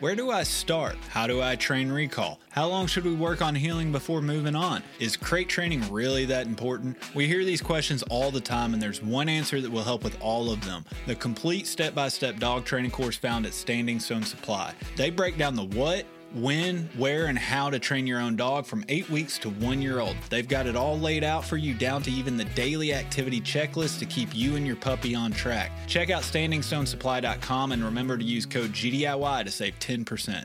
Where do I start? How do I train recall? How long should we work on heeling before moving on? Is crate training really that important? We hear these questions all the time, and there's one answer that will help with all of them the complete step by step dog training course found at Standing Stone Supply. They break down the what, when, where, and how to train your own dog from eight weeks to one year old. They've got it all laid out for you down to even the daily activity checklist to keep you and your puppy on track. Check out standingstonesupply.com and remember to use code GDIY to save 10%.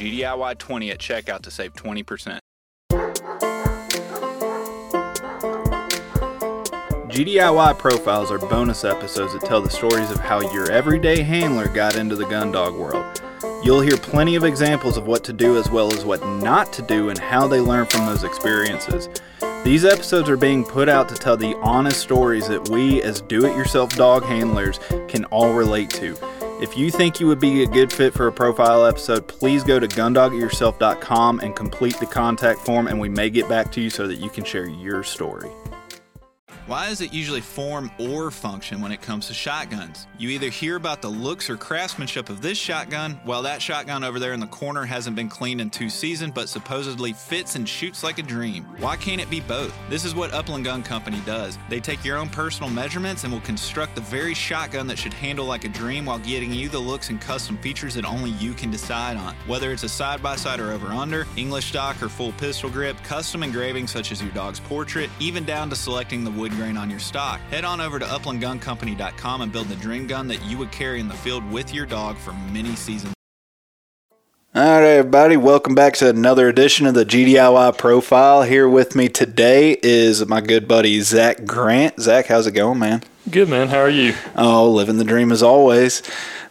GDIY20 at checkout to save 20%. GDIY profiles are bonus episodes that tell the stories of how your everyday handler got into the gun dog world. You'll hear plenty of examples of what to do as well as what not to do and how they learn from those experiences. These episodes are being put out to tell the honest stories that we, as do it yourself dog handlers, can all relate to. If you think you would be a good fit for a profile episode, please go to gundogityourself.com and complete the contact form, and we may get back to you so that you can share your story. Why is it usually form or function when it comes to shotguns? You either hear about the looks or craftsmanship of this shotgun, while that shotgun over there in the corner hasn't been cleaned in two seasons but supposedly fits and shoots like a dream. Why can't it be both? This is what Upland Gun Company does. They take your own personal measurements and will construct the very shotgun that should handle like a dream while getting you the looks and custom features that only you can decide on. Whether it's a side by side or over under, English stock or full pistol grip, custom engraving such as your dog's portrait, even down to selecting the wood grain on your stock. Head on over to uplandguncompany.com and build the dream gun that you would carry in the field with your dog for many seasons. All right, everybody, welcome back to another edition of the GDIY Profile. Here with me today is my good buddy Zach Grant. Zach, how's it going, man? Good, man. How are you? Oh, living the dream as always.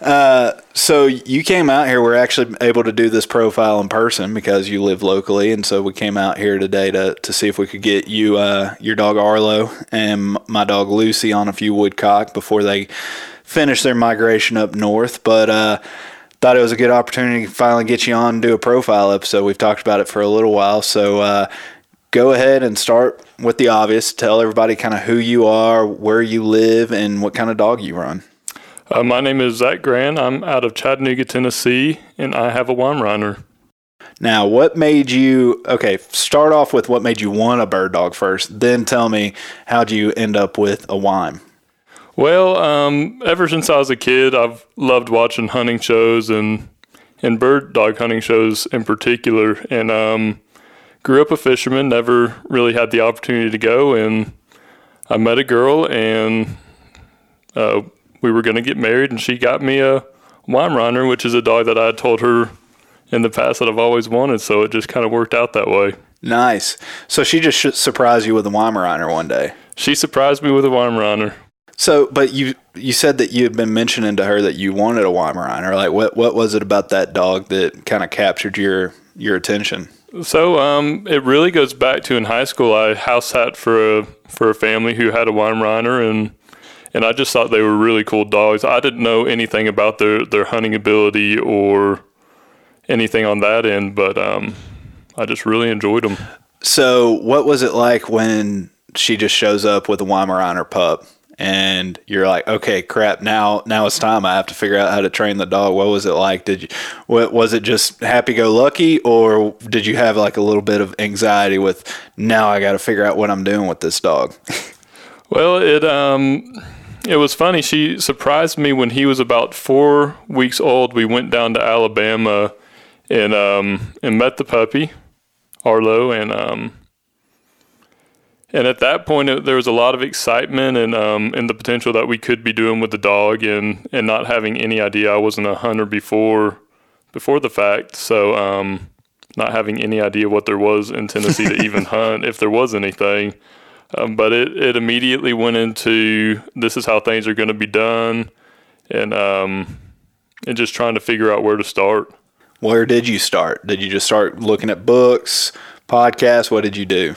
Uh, so you came out here. We're actually able to do this profile in person because you live locally, and so we came out here today to to see if we could get you, uh, your dog Arlo, and my dog Lucy on a few woodcock before they finish their migration up north. But uh, thought it was a good opportunity to finally get you on and do a profile episode. We've talked about it for a little while, so uh, go ahead and start with the obvious. Tell everybody kind of who you are, where you live, and what kind of dog you run. Uh, my name is Zach Grant. I'm out of Chattanooga, Tennessee, and I have a Weimaraner. Now, what made you okay? Start off with what made you want a bird dog first. Then tell me how'd you end up with a Weim. Well, um, ever since I was a kid, I've loved watching hunting shows and and bird dog hunting shows in particular. And um, grew up a fisherman. Never really had the opportunity to go. And I met a girl, and uh, we were going to get married, and she got me a Weimaraner, which is a dog that I had told her in the past that I've always wanted. So it just kind of worked out that way. Nice. So she just surprised you with a Weimaraner one day. She surprised me with a Weimaraner. So, but you you said that you had been mentioning to her that you wanted a Weimaraner. Like, what what was it about that dog that kind of captured your your attention? So, um, it really goes back to in high school. I house sat for a for a family who had a Weimaraner, and and I just thought they were really cool dogs. I didn't know anything about their their hunting ability or anything on that end, but um, I just really enjoyed them. So, what was it like when she just shows up with a Weimaraner pup? And you're like, okay, crap, now now it's time. I have to figure out how to train the dog. What was it like? Did you what was it just happy go lucky or did you have like a little bit of anxiety with now I got to figure out what I'm doing with this dog? well, it um it was funny. She surprised me when he was about 4 weeks old. We went down to Alabama and um and met the puppy Arlo and um and at that point, it, there was a lot of excitement and um, and the potential that we could be doing with the dog, and and not having any idea. I wasn't a hunter before before the fact, so um, not having any idea what there was in Tennessee to even hunt, if there was anything. Um, but it, it immediately went into this is how things are going to be done, and um, and just trying to figure out where to start. Where did you start? Did you just start looking at books, podcasts? What did you do?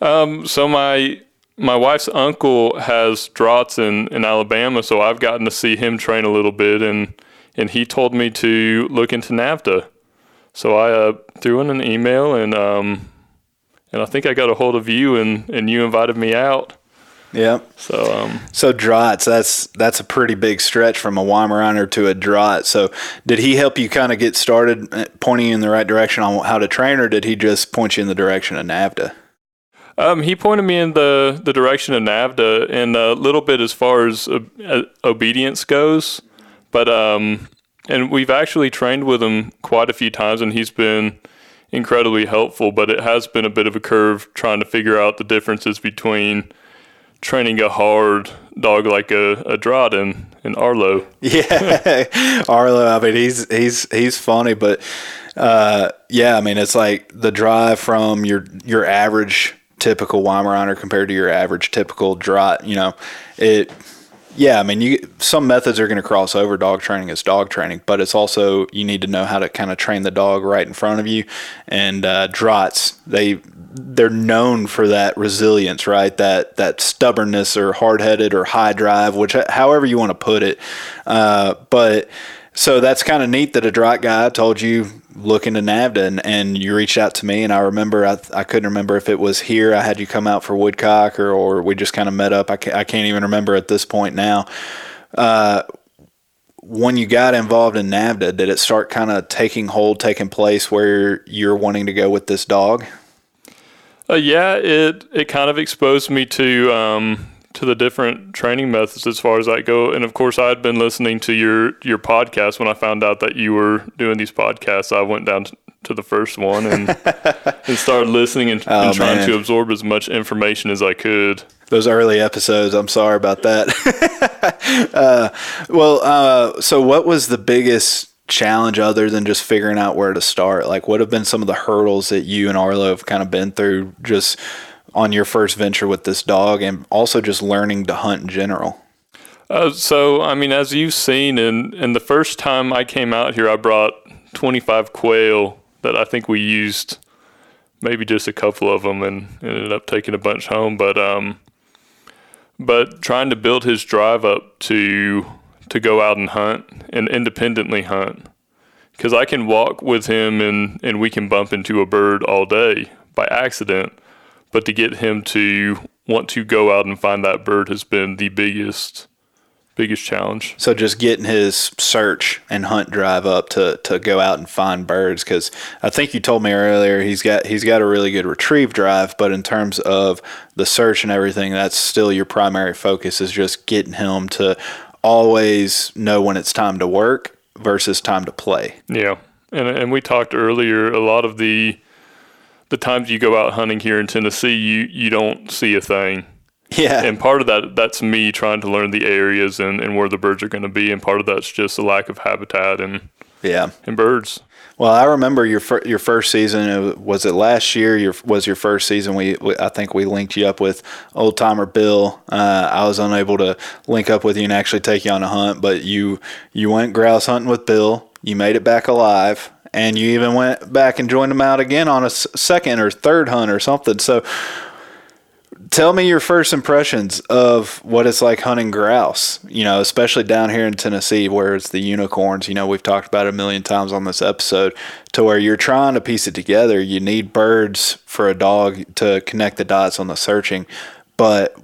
Um, so my my wife's uncle has Drahts in, in Alabama, so I've gotten to see him train a little bit, and and he told me to look into NAVHDA. So I uh, threw in an email, and um, and I think I got a hold of you, and, and you invited me out. Yeah. So um, so Drahts that's that's a pretty big stretch from a Weimaraner to a Draht. So did he help you kind of get started, uh, pointing you in the right direction on how to train, or did he just point you in the direction of NAVHDA? Um, he pointed me in the, the direction of NAVHDA and a little bit as far as uh, obedience goes, but um, and we've actually trained with him quite a few times, and he's been incredibly helpful. But it has been a bit of a curve trying to figure out the differences between training a hard dog like a, a and, and Arlo. Yeah, Arlo. I mean, he's he's he's funny, but uh, yeah, I mean, it's like the drive from your your average typical Weimaraner compared to your average typical Draht. You know, it yeah, I mean, you some methods are going to cross over. Dog training is dog training, but it's also you need to know how to kind of train the dog right in front of you. And uh, they they're known for that resilience, right? That that stubbornness or hard headed or high drive, which however you want to put it. Uh, but so that's kind of neat that a Draht guy told you look into NAVHDA and, and you reached out to me and I remember I, I couldn't remember if it was here I had you come out for Woodcock or, or we just kind of met up. I can't, I can't even remember at this point now. Uh, when you got involved in NAVHDA did it start kind of taking hold taking place where you're wanting to go with this dog? Uh, yeah it it kind of exposed me to um, to the different training methods as far as that go. And of course, I had been listening to your your podcast when I found out that you were doing these podcasts. I went down to the first one and and started listening and, oh, and trying man. to absorb as much information as I could. Those early episodes, I'm sorry about that. uh, well, uh, so what was the biggest challenge other than just figuring out where to start? Like, what have been some of the hurdles that you and Arlo have kind of been through just on your first venture with this dog and also just learning to hunt in general? Uh, so, I mean, as you've seen, and and the first time I came out here, I brought 25 quail that I think we used maybe just a couple of them and ended up taking a bunch home. But um, but trying to build his drive up to to go out and hunt and independently hunt, because I can walk with him and and we can bump into a bird all day by accident but to get him to want to go out and find that bird has been the biggest biggest challenge. So just getting his search and hunt drive up to, to go out and find birds because I think you told me earlier he's got he's got a really good retrieve drive, but in terms of the search and everything, that's still your primary focus is just getting him to always know when it's time to work versus time to play. Yeah, and and we talked earlier a lot of the the times you go out hunting here in Tennessee, you you don't see a thing. Yeah. And part of that that's me trying to learn the areas and, and where the birds are going to be, and part of that's just a lack of habitat and yeah and birds. Well, I remember your fir- your first season. Was it last year? Your was your first season. We, we I think we linked you up with old timer Bill. Uh, I was unable to link up with you and actually take you on a hunt, but you you went grouse hunting with Bill. You made it back alive, and you even went back and joined them out again on a second or third hunt or something. So, tell me your first impressions of what it's like hunting grouse. You know, especially down here in Tennessee, where it's the unicorns. You know, we've talked about a million times on this episode. To where you're trying to piece it together, you need birds for a dog to connect the dots on the searching, but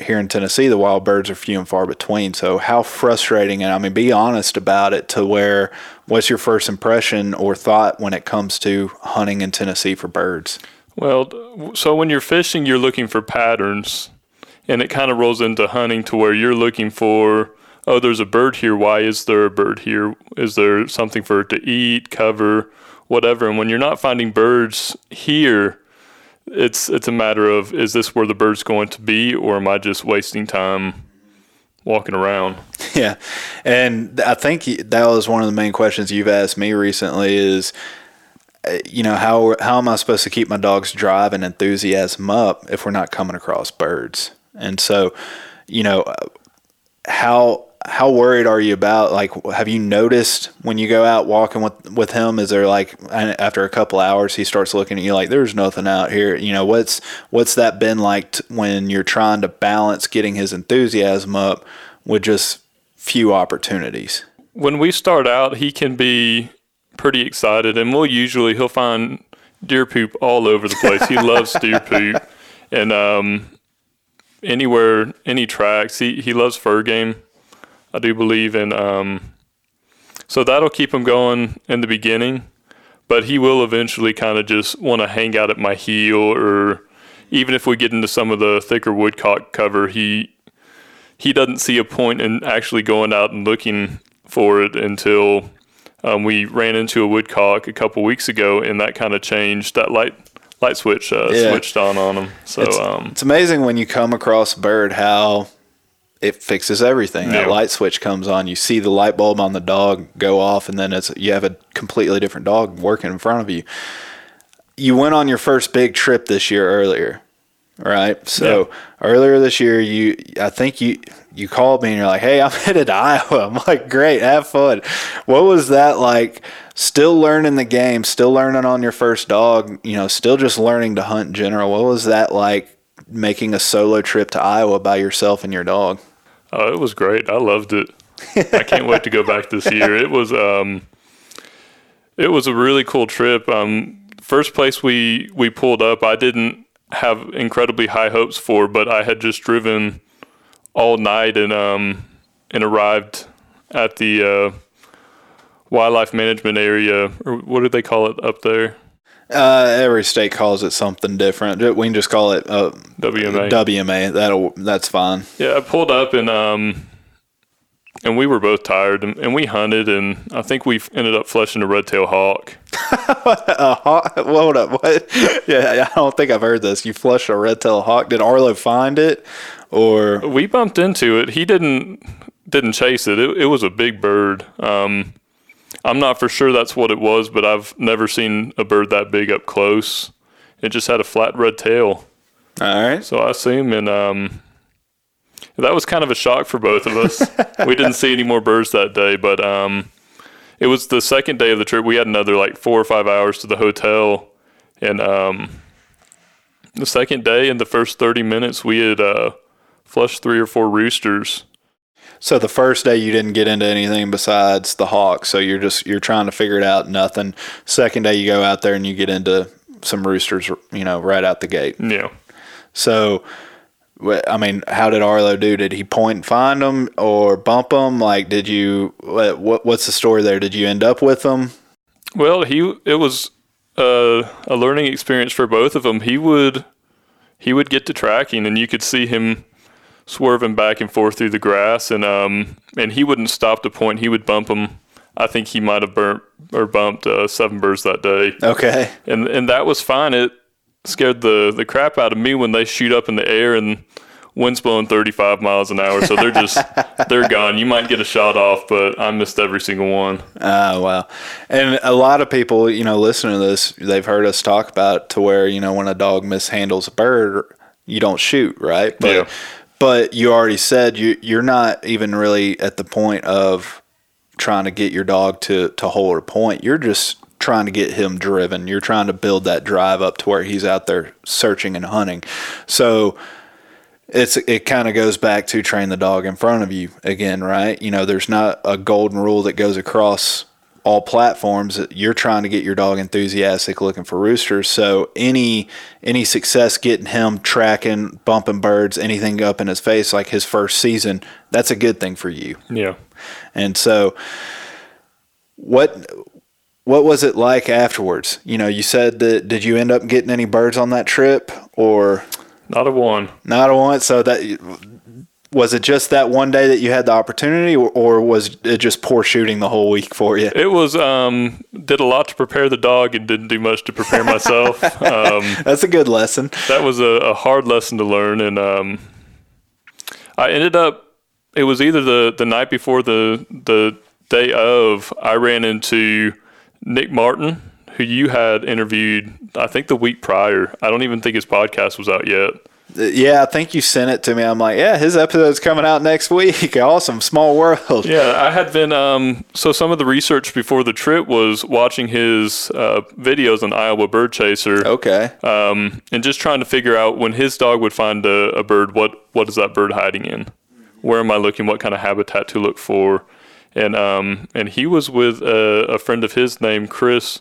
here in Tennessee, the wild birds are few and far between. So, how frustrating, and I mean, be honest about it to where what's your first impression or thought when it comes to hunting in Tennessee for birds? Well, so when you're fishing, you're looking for patterns, and it kind of rolls into hunting to where you're looking for, oh, there's a bird here. Why is there a bird here? Is there something for it to eat, cover, whatever? And when you're not finding birds here, it's it's a matter of is this where the bird's going to be, or am I just wasting time walking around? Yeah, and I think that was one of the main questions you've asked me recently. Is uh, you know how how am I supposed to keep my dog's drive and enthusiasm up if we're not coming across birds? And so, you know, how how worried are you about like have you noticed when you go out walking with with him is there like after a couple hours he starts looking at you like there's nothing out here. You know what's what's that been like t- when you're trying to balance getting his enthusiasm up with just few opportunities? When we start out he can be pretty excited and we'll usually he'll find deer poop all over the place. He loves deer poop and um anywhere any tracks he he loves fur game I do believe in. Um, so that'll keep him going in the beginning, but he will eventually kind of just want to hang out at my heel, or even if we get into some of the thicker woodcock cover, he he doesn't see a point in actually going out and looking for it until um, we ran into a woodcock a couple weeks ago, and that kind of changed that light light switch uh, yeah. switched on on him. So it's, um, it's amazing when you come across a bird how it fixes everything. Yeah. That light switch comes on. You see the light bulb on the dog go off, and then it's you have a completely different dog working in front of you. You went on your first big trip this year earlier, right? So yeah. earlier this year, you I think you you called me and you're like, "Hey, I'm headed to Iowa." I'm like, "Great, have fun." What was that like? Still learning the game, still learning on your first dog. You know, still just learning to hunt in general. What was that like? Making a solo trip to Iowa by yourself and your dog. Oh, it was great. I loved it. I can't wait to go back this year. It was um, it was a really cool trip. Um, first place we we pulled up, I didn't have incredibly high hopes for, but I had just driven all night and um and arrived at the uh, wildlife management area, or what do they call it up there? Uh, every state calls it something different. We can just call it uh, WMA. WMA. That'll that's fine. Yeah, I pulled up and um, and we were both tired, and, and we hunted, and I think we ended up flushing a red tail hawk. a hawk? Hold up, what? Yeah, I don't think I've heard this. You flushed a red tail hawk. Did Arlo find it, or we bumped into it? He didn't didn't chase it. It, it was a big bird. Um, I'm not for sure that's what it was, but I've never seen a bird that big up close. It just had a flat red tail. All right. So I assume, and um, that was kind of a shock for both of us. we didn't see any more birds that day, but um, it was the second day of the trip. We had another like four or five hours to the hotel, and um, the second day in the first 30 minutes, we had uh, flushed three or four roosters so the first day you didn't get into anything besides the hawk, so you're just you're trying to figure it out. Nothing. Second day you go out there and you get into some roosters, you know, right out the gate. Yeah. So, I mean, how did Arlo do? Did he point and find them or bump them? Like, did you? What What's the story there? Did you end up with them? Well, he it was a, a learning experience for both of them. He would he would get to tracking, and you could see him swerving back and forth through the grass, and um, and he wouldn't stop to point. He would bump them. I think he might have burnt or bumped uh, seven birds that day. Okay, and and that was fine. It scared the the crap out of me when they shoot up in the air and wind's blowing 35 miles an hour so they're just they're gone you might get a shot off but i missed every single one oh wow and a lot of people you know listening to this they've heard us talk about to where you know when a dog mishandles a bird you don't shoot right but yeah but you already said you you're not even really at the point of trying to get your dog to to hold a point. You're just trying to get him driven. You're trying to build that drive up to where he's out there searching and hunting. So it's it kind of goes back to train the dog in front of you again, right? You know, there's not a golden rule that goes across all platforms you're trying to get your dog enthusiastic looking for roosters. So any any success getting him tracking bumping birds anything up in his face like his first season that's a good thing for you. Yeah. And so what what was it like afterwards? You know you said that did you end up getting any birds on that trip or? Not a one. Not a one? So that was it just that one day that you had the opportunity, or, or, was it just poor shooting the whole week for you? It was. Um, did a lot to prepare the dog and didn't do much to prepare myself. um, That's a good lesson. That was a, a hard lesson to learn, and um, I ended up. It was either the the night before the the day of. I ran into Nick Martin, who you had interviewed. I think the week prior. I don't even think his podcast was out yet. Yeah, I think you sent it to me. I'm like, yeah, his episode's coming out next week. awesome, small world. Yeah, I had been. Um, so some of the research before the trip was watching his uh, videos on Iowa Bird Chaser. Okay. Um, and just trying to figure out when his dog would find a, a bird, what what is that bird hiding in? Where am I looking? What kind of habitat to look for? And um, and he was with a, a friend of his named Chris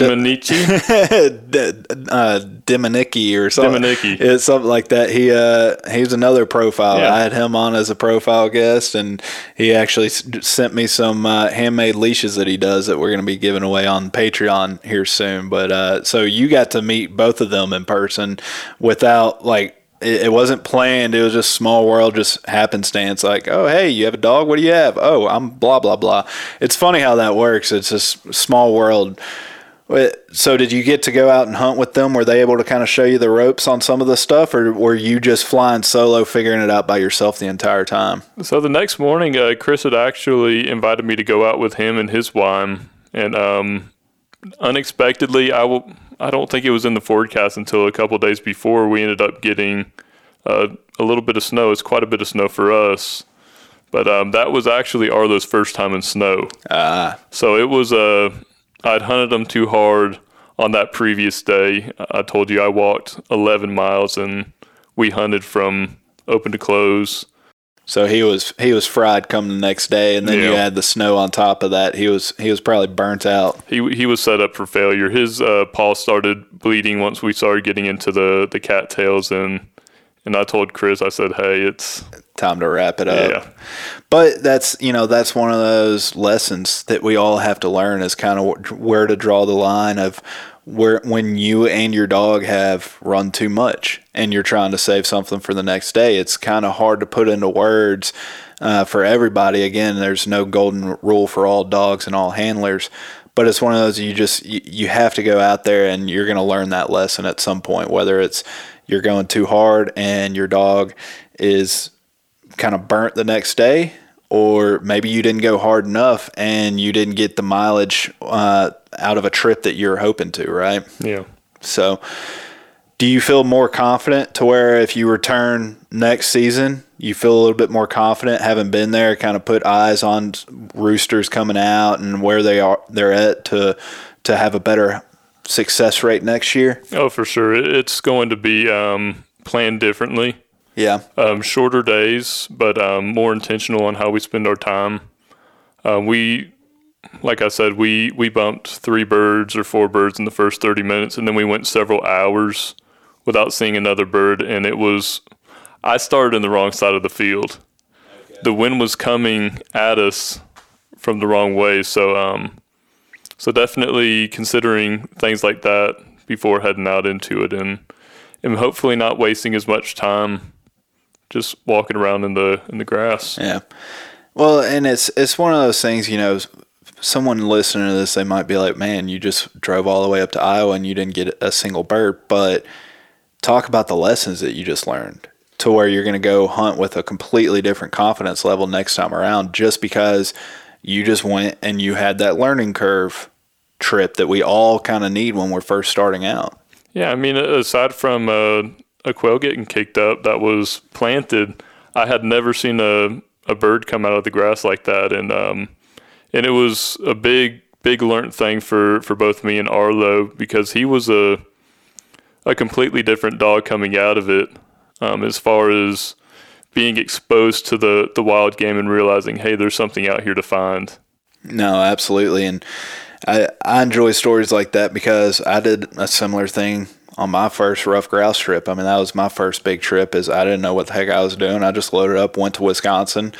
Dominici. uh, Dominici or something. Dominici. It's something like that. He uh, he's another profile. Yeah. I had him on as a profile guest, and he actually s- sent me some uh, handmade leashes that he does that we're going to be giving away on Patreon here soon. But uh, so you got to meet both of them in person without like. It wasn't planned. It was just small world, just happenstance. Like, oh, hey, you have a dog. What do you have? Oh, I'm blah blah blah. It's funny how that works. It's just small world. So did you get to go out and hunt with them? Were they able to kind of show you the ropes on some of the stuff, or were you just flying solo, figuring it out by yourself the entire time? So the next morning, uh, Chris had actually invited me to go out with him and his wife, and um, unexpectedly, I will. I don't think it was in the forecast until a couple days before we ended up getting uh, a little bit of snow. It's quite a bit of snow for us, but um, that was actually Arlo's first time in snow. Ah, So it was Uh, I'd hunted them too hard on that previous day. I told you I walked 11 miles and we hunted from open to close. so he was he was fried come the next day, and then you Yeah. add the snow on top of that. He was he was probably burnt out. He he was set up for failure. His uh, paw started bleeding once we started getting into the the cattails, and and I told Chris, I said, "Hey, it's Time to wrap it up. yeah, But that's you know that's one of those lessons that we all have to learn is kind of where to draw the line of where when you and your dog have run too much and you're trying to save something for the next day. It's kind of hard to put into words uh, for everybody. Again, there's no golden rule for all dogs and all handlers. But it's one of those you just you, you have to go out there and you're going to learn that lesson at some point. Whether it's you're going too hard and your dog is kind of burnt the next day, or maybe you didn't go hard enough and you didn't get the mileage uh, out of a trip that you're hoping to, right? yeah." So, do you feel more confident to where if you return next season, you feel a little bit more confident having been there, kind of put eyes on roosters coming out and where they are they're at to to have a better success rate next year? Oh, for sure, it's going to be um, planned differently. Yeah. um, shorter days, but um, more intentional on how we spend our time. Uh, we, like I said, we we bumped three birds or four birds in the first thirty minutes, and then we went several hours without seeing another bird, and it was. I started in the wrong side of the field. The wind was coming at us from the wrong way, so um, so definitely considering things like that before heading out into it, and and hopefully not wasting as much time just walking around in the in the grass. Yeah. Well, and it's it's one of those things, you know, someone listening to this, they might be like, "Man, you just drove all the way up to Iowa and you didn't get a single bird." But talk about the lessons that you just learned to where you're going to go hunt with a completely different confidence level next time around just because you just went and you had that learning curve trip that we all kind of need when we're first starting out. Yeah, I mean, aside from uh, a quail getting kicked up that was planted, I had never seen a, a bird come out of the grass like that, and um, and it was a big big learned thing for for both me and Arlo because he was a a completely different dog coming out of it, um, as far as being exposed to the the wild game and realizing, hey, there's something out here to find. No, absolutely, and I I enjoy stories like that because I did a similar thing on my first rough grouse trip. I mean, that was my first big trip. Is I didn't know what the heck I was doing. I just loaded up, went to Wisconsin,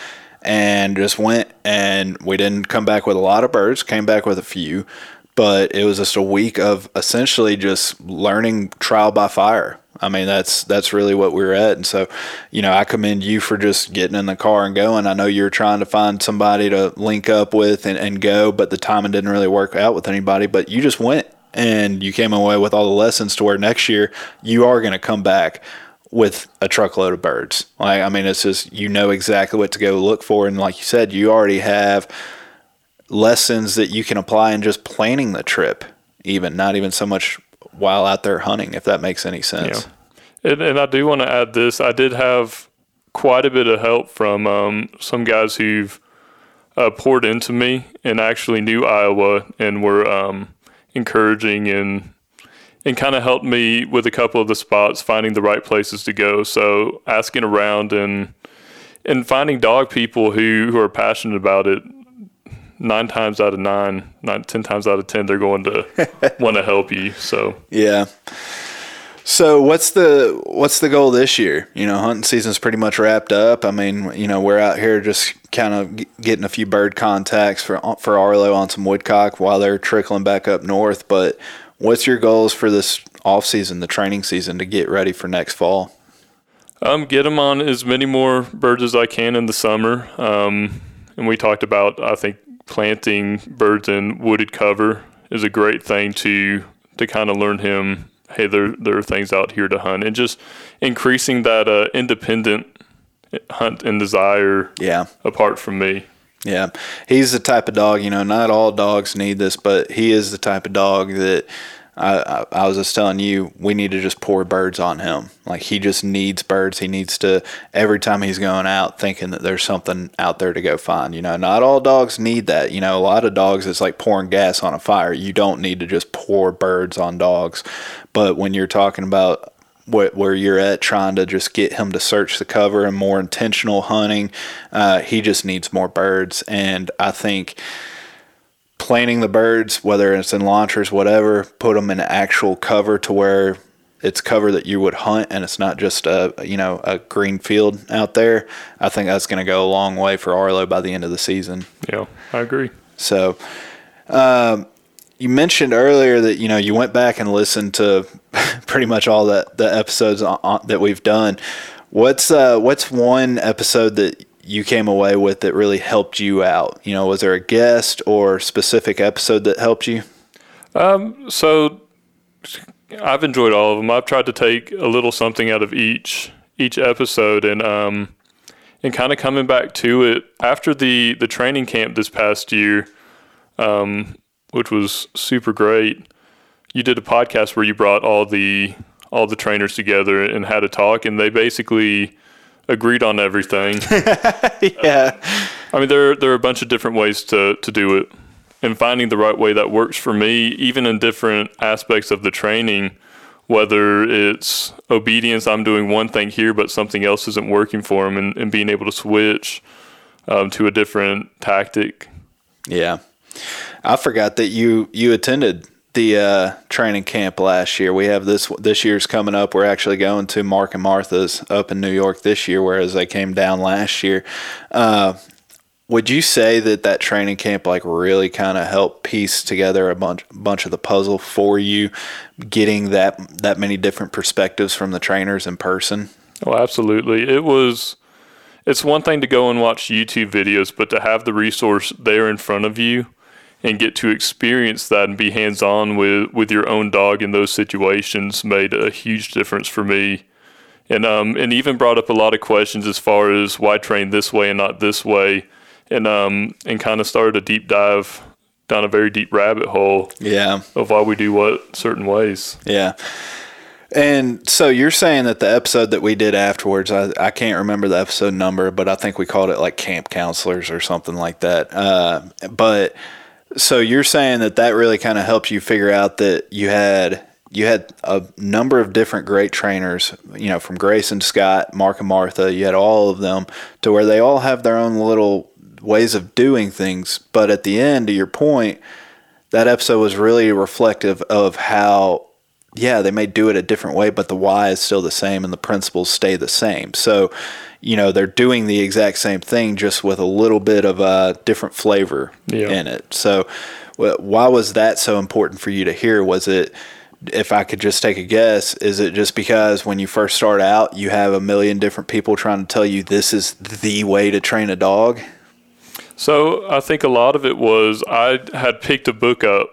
and just went. And we didn't come back with a lot of birds. Came back with a few, but it was just a week of essentially just learning trial by fire. I mean, that's that's really what we were at. And so, you know, I commend you for just getting in the car and going. I know you're trying to find somebody to link up with and, and go, but the timing didn't really work out with anybody. But you just went and you came away with all the lessons to where next year you are going to come back with a truckload of birds. Like, I mean, it's just you know exactly what to go look for. And like you said, you already have lessons that you can apply in just planning the trip, even not even so much while out there hunting, if that makes any sense. And, and I do want to add this. I did have quite a bit of help from um, some guys who've uh, poured into me and actually knew Iowa and were um, encouraging and and kind of helped me with a couple of the spots, finding the right places to go. So asking around and and finding dog people who, who are passionate about it. Nine times out of nine, nine, ten times out of ten, they're going to want to help you. So Yeah. So what's the what's the goal this year? You know, hunting season's pretty much wrapped up. I mean, you know, we're out here just kind of getting a few bird contacts for for Arlo on some woodcock while they're trickling back up north. But what's your goals for this off season, the training season, to get ready for next fall? Um, get them on as many more birds as I can in the summer. Um, and we talked about, I think, planting birds in wooded cover is a great thing to to kind of learn him. Hey, there there are things out here to hunt, and just increasing that uh, independent hunt and desire. Yeah. Apart from me. Yeah, he's the type of dog. You know, not all dogs need this, but he is the type of dog that I, I, I, was just telling you, we need to just pour birds on him. Like he just needs birds. He needs to every time he's going out, thinking that there's something out there to go find. You know, not all dogs need that. You know, a lot of dogs it's like pouring gas on a fire. You don't need to just pour birds on dogs. But when you're talking about what, where you're at trying to just get him to search the cover and more intentional hunting. Uh, he just needs more birds. And I think planting the birds, whether it's in launchers, whatever, put them in actual cover to where it's cover that you would hunt and it's not just a you know a green field out there. I think that's going to go a long way for Arlo by the end of the season. Yeah, I agree. So, um, you mentioned earlier that you know you went back and listened to pretty much all that the episodes on, on, that we've done. What's uh, what's one episode that you came away with that really helped you out? You know, was there a guest or specific episode that helped you? Um, so I've enjoyed all of them. I've tried to take a little something out of each each episode, and um, and kind of coming back to it after the the training camp this past year. Um, which was super great. You did a podcast where you brought all the all the trainers together and had a talk, and they basically agreed on everything. yeah. I mean, there there are a bunch of different ways to to do it, and finding the right way that works for me, even in different aspects of the training. Whether it's obedience, I'm doing one thing here, but something else isn't working for them, and, and being able to switch um, to a different tactic. Yeah. I forgot that you you attended the uh, training camp last year. We have this this year's coming up. We're actually going to Mark and Martha's up in New York this year, whereas they came down last year. Uh, would you say that that training camp like really kind of helped piece together a bunch bunch of the puzzle for you, getting that that many different perspectives from the trainers in person? Oh, absolutely. It was. It's one thing to go and watch YouTube videos, but to have the resource there in front of you and get to experience that and be hands on with, with your own dog in those situations made a huge difference for me. And um and even brought up a lot of questions as far as why train this way and not this way. And um and kind of started a deep dive down a very deep rabbit hole. Yeah. Of why we do what certain ways. Yeah. And so you're saying that the episode that we did afterwards, I, I can't remember the episode number, but I think we called it like camp counselors or something like that. Uh, but so you're saying that that really kind of helped you figure out that you had you had a number of different great trainers, you know, from Grayson Scott, Mark and Martha. You had all of them to where they all have their own little ways of doing things. But at the end, to your point, that episode was really reflective of how yeah, they may do it a different way, but the why is still the same and the principles stay the same. So, you know, they're doing the exact same thing just with a little bit of a different flavor yeah. in it. So, why was that so important for you to hear? Was it, if I could just take a guess, is it just because when you first start out, you have a million different people trying to tell you this is the way to train a dog? So, I think a lot of it was I had picked a book up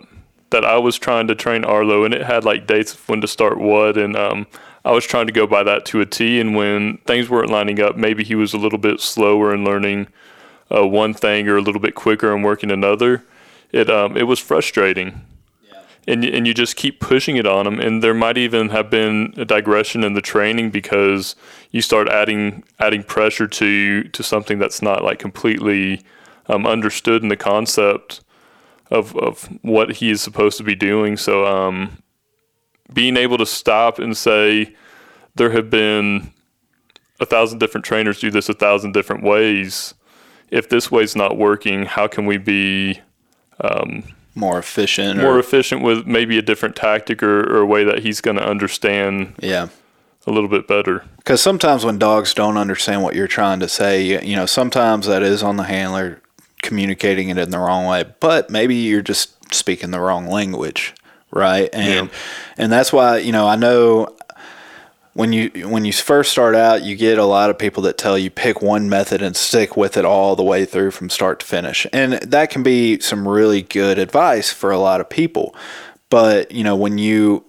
that I was trying to train Arlo, and it had like dates of when to start what, and um, I was trying to go by that to a T. And when things weren't lining up, maybe he was a little bit slower in learning uh, one thing or a little bit quicker in working another. It um, it was frustrating. Yeah. and and you just keep pushing it on him. And there might even have been a digression in the training because you start adding adding pressure to to something that's not like completely um, understood in the concept of of what he is supposed to be doing. So um, being able to stop and say there have been a thousand different trainers do this a thousand different ways. If this way's not working, how can we be um, more efficient? More or, efficient with maybe a different tactic or, or a way that he's going to understand. Yeah. A little bit better. Because sometimes when dogs don't understand what you're trying to say, you, you know, sometimes that is on the handler communicating it in the wrong way. But maybe you're just speaking the wrong language, right? And yeah. and that's why you know I know when you when you first start out, you get a lot of people that tell you pick one method and stick with it all the way through from start to finish, and that can be some really good advice for a lot of people. But you know when you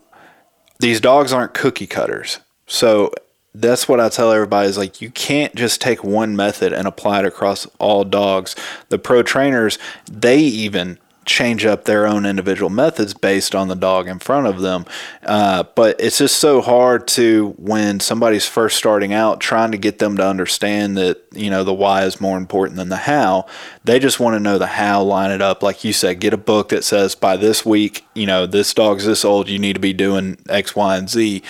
these dogs aren't cookie cutters, so that's what I tell everybody is like you can't just take one method and apply it across all dogs. The pro trainers, they even change up their own individual methods based on the dog in front of them. Uh, but it's just so hard to when somebody's first starting out, trying to get them to understand that you know the why is more important than the how. They just want to know the how, line it up, like you said. Get a book that says by this week, you know, this dog's this old, you need to be doing X, Y, and Z.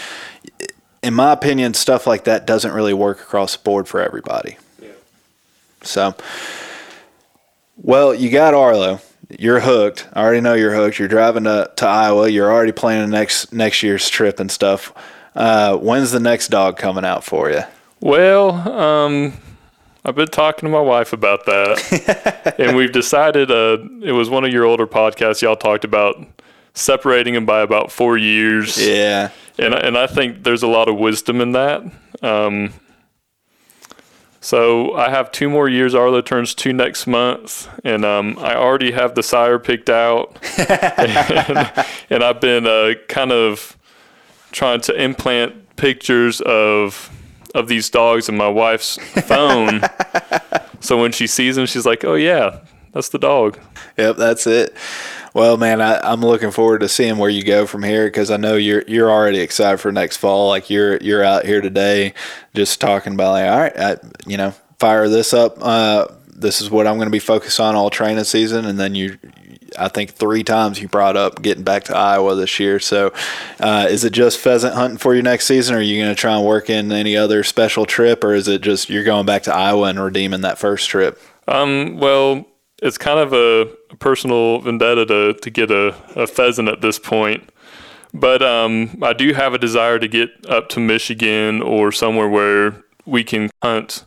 In my opinion, stuff like that doesn't really work across the board for everybody. Yeah. So, well, you got Arlo you're hooked. I already know you're hooked. You're driving to, to Iowa. You're already planning next next year's trip and stuff. Uh, when's the next dog coming out for you? Well, um, I've been talking to my wife about that, and we've decided. Uh, it was one of your older podcasts. Y'all talked about separating them by about four years. Yeah, and and I think there's a lot of wisdom in that. Um, so I have two more years. Arlo turns two next month, and um, I already have the sire picked out, and, and, I've been uh, kind of trying to implant pictures of of these dogs in my wife's phone. so when she sees them, she's like, "Oh yeah, that's the dog." Yep, that's it. Well, man, I, am looking forward to seeing where you go from here because I know you're you're already excited for next fall. Like you're you're out here today, just talking about like, all right, I, you know, fire this up. Uh, this is what I'm going to be focused on all training season, and then you. I think three times you brought up getting back to Iowa this year. So, uh, is it just pheasant hunting for you next season, or are you going to try and work in any other special trip, or is it just you're going back to Iowa and redeeming that first trip? Um, well, it's kind of a, personal vendetta to, to get a, a pheasant at this point. But um, I do have a desire to get up to Michigan or somewhere where we can hunt,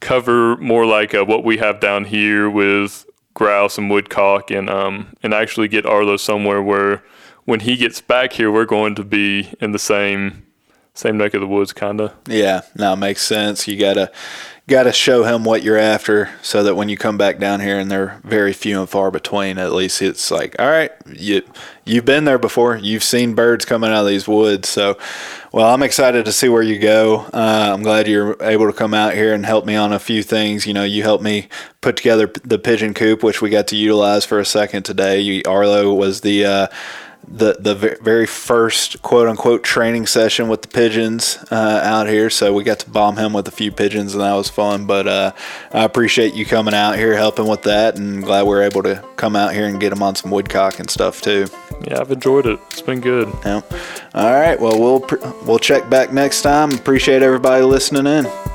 cover more like uh, what we have down here with grouse and woodcock, and um, and actually get Arlo somewhere where when he gets back here, we're going to be in the same same neck of the woods, kind of. Yeah, now makes sense. You gotta got to show him what you're after so that when you come back down here and they're very few and far between at least it's like all right you you've been there before. You've seen birds coming out of these woods. So well i'm excited to see where you go. Uh, i'm glad you're able to come out here and help me on a few things. You know you helped me put together the pigeon coop which we got to utilize for a second today. You, arlo was the uh, the the very first quote unquote training session with the pigeons uh, out here. So we got to bomb him with a few pigeons, and that was fun. But uh, I appreciate you coming out here helping with that, and glad we are able to come out here and get him on some woodcock and stuff too. Yeah, I've enjoyed it. It's been good. Yeah. All right. Well, we'll we'll check back next time. Appreciate everybody listening in.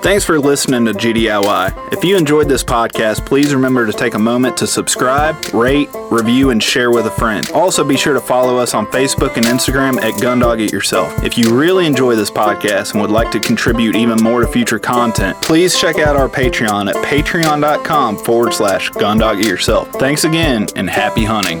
Thanks for listening to GDIY. If you enjoyed this podcast, please remember to take a moment to subscribe, rate, review, and share with a friend. Also, be sure to follow us on Facebook and Instagram at Gundog It Yourself. If you really enjoy this podcast and would like to contribute even more to future content, please check out our Patreon at patreon.com forward slash Gundog It Yourself. Thanks again and happy hunting.